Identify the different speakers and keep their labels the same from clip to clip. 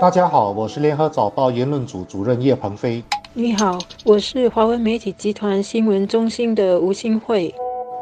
Speaker 1: 大家好，我是联合早报言论组主任叶鹏飞。
Speaker 2: 你好，我是华文媒体集团新闻中心的吴新慧。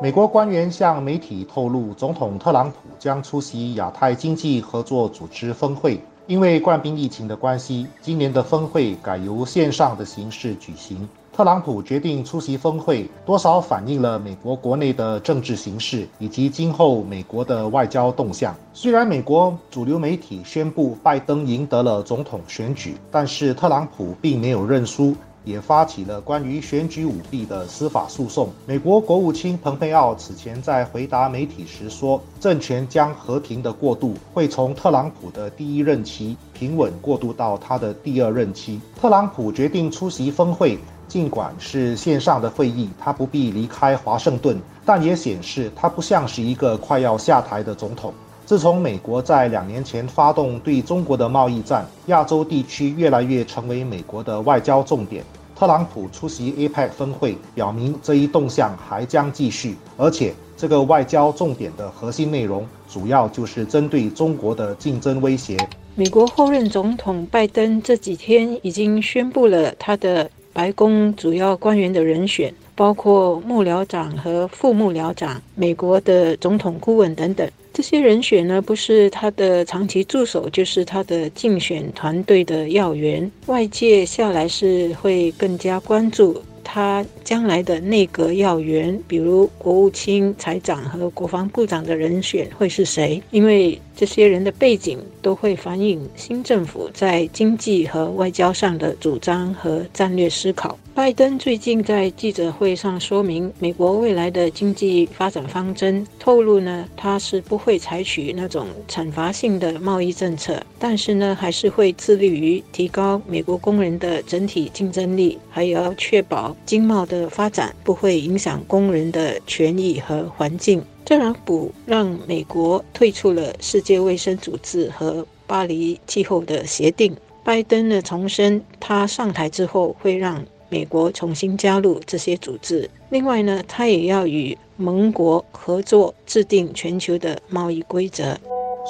Speaker 1: 美国官员向媒体透露，总统特朗普将出席亚太经济合作组织峰会。因为冠病疫情的关系，今年的峰会改由线上的形式举行。特朗普决定出席峰会，多少反映了美国国内的政治形势以及今后美国的外交动向。虽然美国主流媒体宣布拜登赢得了总统选举，但是特朗普并没有认输。也发起了关于选举舞弊的司法诉讼。美国国务卿蓬佩奥此前在回答媒体时说，政权将和平的过渡会从特朗普的第一任期平稳过渡到他的第二任期。特朗普决定出席峰会，尽管是线上的会议，他不必离开华盛顿，但也显示他不像是一个快要下台的总统。自从美国在两年前发动对中国的贸易战，亚洲地区越来越成为美国的外交重点。特朗普出席 APEC 峰会，表明这一动向还将继续，而且这个外交重点的核心内容主要就是针对中国的竞争威胁。
Speaker 2: 美国后任总统拜登这几天已经宣布了他的白宫主要官员的人选。包括幕僚长和副幕僚长、美国的总统顾问等等，这些人选呢，不是他的长期助手，就是他的竞选团队的要员。外界下来是会更加关注。他将来的内阁要员，比如国务卿、财长和国防部长的人选会是谁？因为这些人的背景都会反映新政府在经济和外交上的主张和战略思考。拜登最近在记者会上说明美国未来的经济发展方针，透露呢，他是不会采取那种惩罚性的贸易政策，但是呢，还是会致力于提高美国工人的整体竞争力，还要确保。经贸的发展不会影响工人的权益和环境。特朗普让美国退出了世界卫生组织和巴黎气候的协定。拜登呢重申，他上台之后会让美国重新加入这些组织。另外呢，他也要与盟国合作制定全球的贸易规则。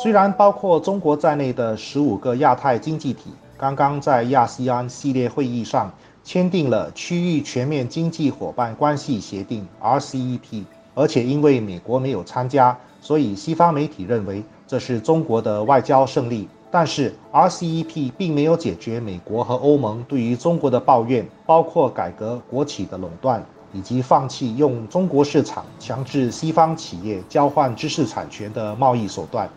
Speaker 1: 虽然包括中国在内的十五个亚太经济体刚刚在亚细安系列会议上。签订了区域全面经济伙伴关系协定 （RCEP），而且因为美国没有参加，所以西方媒体认为这是中国的外交胜利。但是 RCEP 并没有解决美国和欧盟对于中国的抱怨，包括改革国企的垄断，以及放弃用中国市场强制西方企业交换知识产权的贸易手段。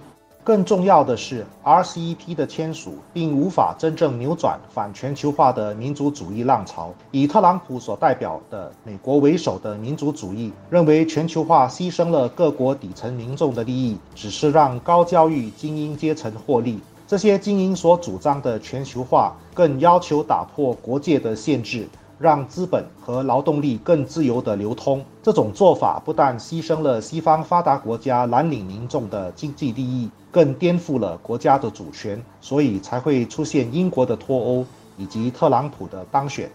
Speaker 1: 更重要的是，RCEP 的签署并无法真正扭转反全球化的民族主义浪潮。以特朗普所代表的美国为首的民族主义认为，全球化牺牲了各国底层民众的利益，只是让高教育精英阶层获利。这些精英所主张的全球化，更要求打破国界的限制。让资本和劳动力更自由地流通，这种做法不但牺牲了西方发达国家蓝领民众的经济利益，更颠覆了国家的主权，所以才会出现英国的脱欧以及特朗普的当选。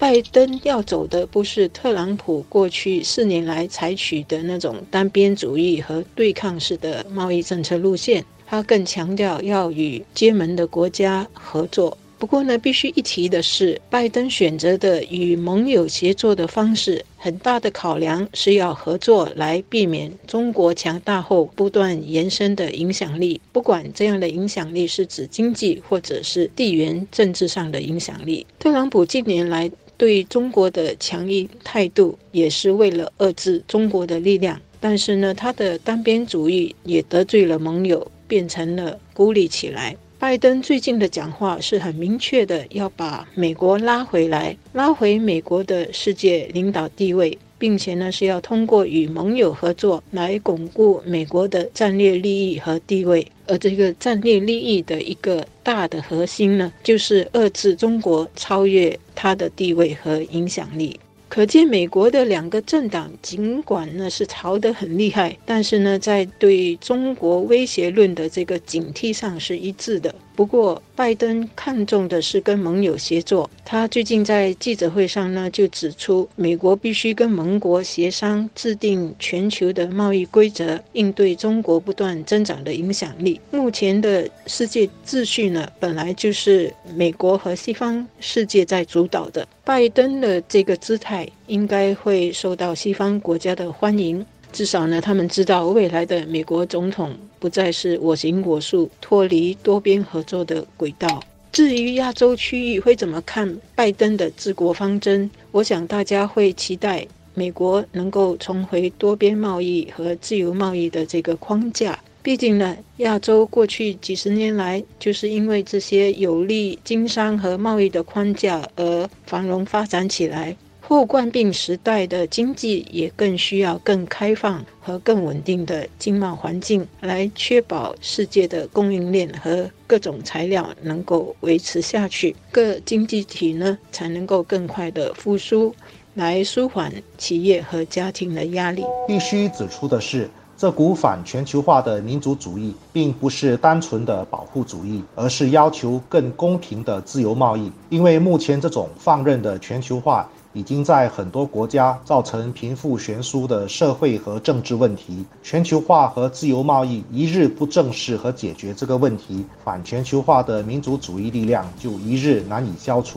Speaker 2: 拜登要走的不是特朗普过去四年来采取的那种单边主义和对抗式的贸易政策路线，他更强调要与结盟的国家合作。不过呢，必须一提的是，拜登选择的与盟友协作的方式，很大的考量是要合作来避免中国强大后不断延伸的影响力。不管这样的影响力是指经济或者是地缘政治上的影响力，特朗普近年来对中国的强硬态度，也是为了遏制中国的力量。但是呢，他的单边主义也得罪了盟友，变成了孤立起来。拜登最近的讲话是很明确的，要把美国拉回来，拉回美国的世界领导地位，并且呢是要通过与盟友合作来巩固美国的战略利益和地位。而这个战略利益的一个大的核心呢，就是遏制中国超越它的地位和影响力。可见，美国的两个政党尽管呢是吵得很厉害，但是呢，在对中国威胁论的这个警惕上是一致的。不过，拜登看重的是跟盟友协作。他最近在记者会上呢，就指出，美国必须跟盟国协商制定全球的贸易规则，应对中国不断增长的影响力。目前的世界秩序呢，本来就是美国和西方世界在主导的。拜登的这个姿态应该会受到西方国家的欢迎。至少呢，他们知道未来的美国总统不再是我行我素、脱离多边合作的轨道。至于亚洲区域会怎么看拜登的治国方针，我想大家会期待美国能够重回多边贸易和自由贸易的这个框架。毕竟呢，亚洲过去几十年来就是因为这些有利经商和贸易的框架而繁荣发展起来。后冠病时代的经济也更需要更开放和更稳定的经贸环境，来确保世界的供应链和各种材料能够维持下去，各经济体呢才能够更快的复苏，来舒缓企业和家庭的压力。
Speaker 1: 必须指出的是，这股反全球化的民族主义并不是单纯的保护主义，而是要求更公平的自由贸易。因为目前这种放任的全球化。已经在很多国家造成贫富悬殊的社会和政治问题。全球化和自由贸易一日不正视和解决这个问题，反全球化的民族主义力量就一日难以消除。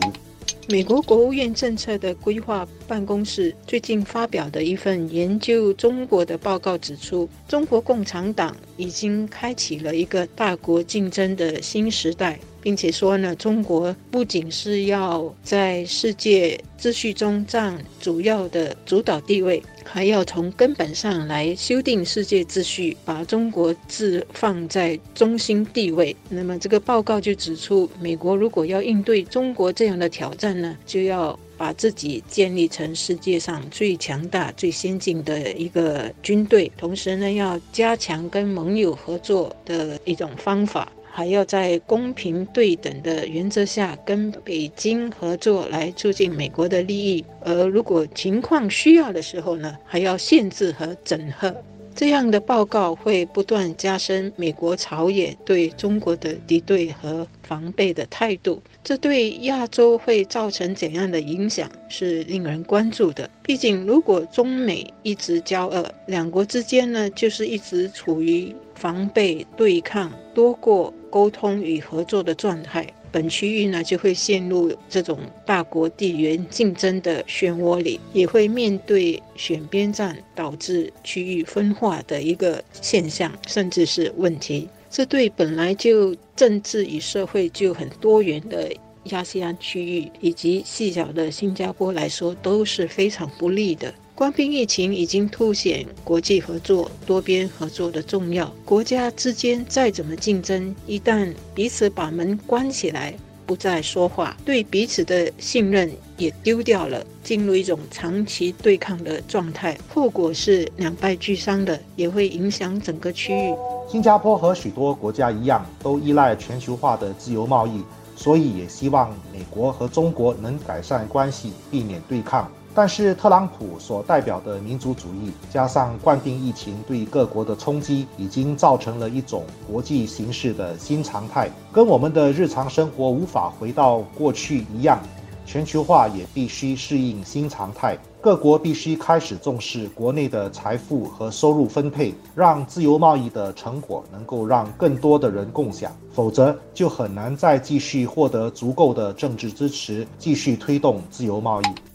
Speaker 2: 美国国务院政策的规划办公室最近发表的一份研究中国的报告指出，中国共产党已经开启了一个大国竞争的新时代。并且说呢，中国不仅是要在世界秩序中占主要的主导地位，还要从根本上来修订世界秩序，把中国置放在中心地位。那么这个报告就指出，美国如果要应对中国这样的挑战呢，就要把自己建立成世界上最强大、最先进的一个军队，同时呢，要加强跟盟友合作的一种方法。还要在公平对等的原则下跟北京合作，来促进美国的利益。而如果情况需要的时候呢，还要限制和整合。这样的报告会不断加深美国朝野对中国的敌对和防备的态度。这对亚洲会造成怎样的影响，是令人关注的。毕竟，如果中美一直交恶，两国之间呢，就是一直处于防备对抗多过。沟通与合作的状态，本区域呢就会陷入这种大国地缘竞争的漩涡里，也会面对选边站导致区域分化的一个现象，甚至是问题。这对本来就政治与社会就很多元的亚细安区域以及细小的新加坡来说都是非常不利的。官兵疫情已经凸显国际合作、多边合作的重要。国家之间再怎么竞争，一旦彼此把门关起来，不再说话，对彼此的信任也丢掉了，进入一种长期对抗的状态，后果是两败俱伤的，也会影响整个区域。
Speaker 1: 新加坡和许多国家一样，都依赖全球化的自由贸易，所以也希望美国和中国能改善关系，避免对抗。但是特朗普所代表的民族主义，加上冠病疫情对各国的冲击，已经造成了一种国际形势的新常态，跟我们的日常生活无法回到过去一样。全球化也必须适应新常态，各国必须开始重视国内的财富和收入分配，让自由贸易的成果能够让更多的人共享，否则就很难再继续获得足够的政治支持，继续推动自由贸易。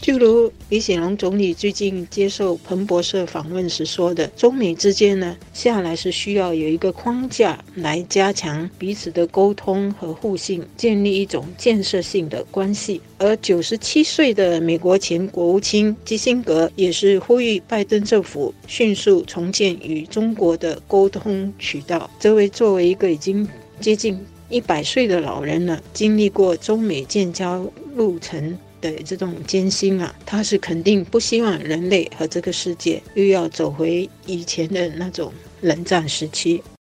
Speaker 2: 就如李显龙总理最近接受彭博社访问时说的，中美之间呢，下来是需要有一个框架来加强彼此的沟通和互信，建立一种建设性的关系。而九十七岁的美国前国务卿基辛格也是呼吁拜登政府迅速重建与中国的沟通渠道。这位作为一个已经接近一百岁的老人呢，经历过中美建交路程。的这种艰辛啊，他是肯定不希望人类和这个世界又要走回以前的那种冷战时期。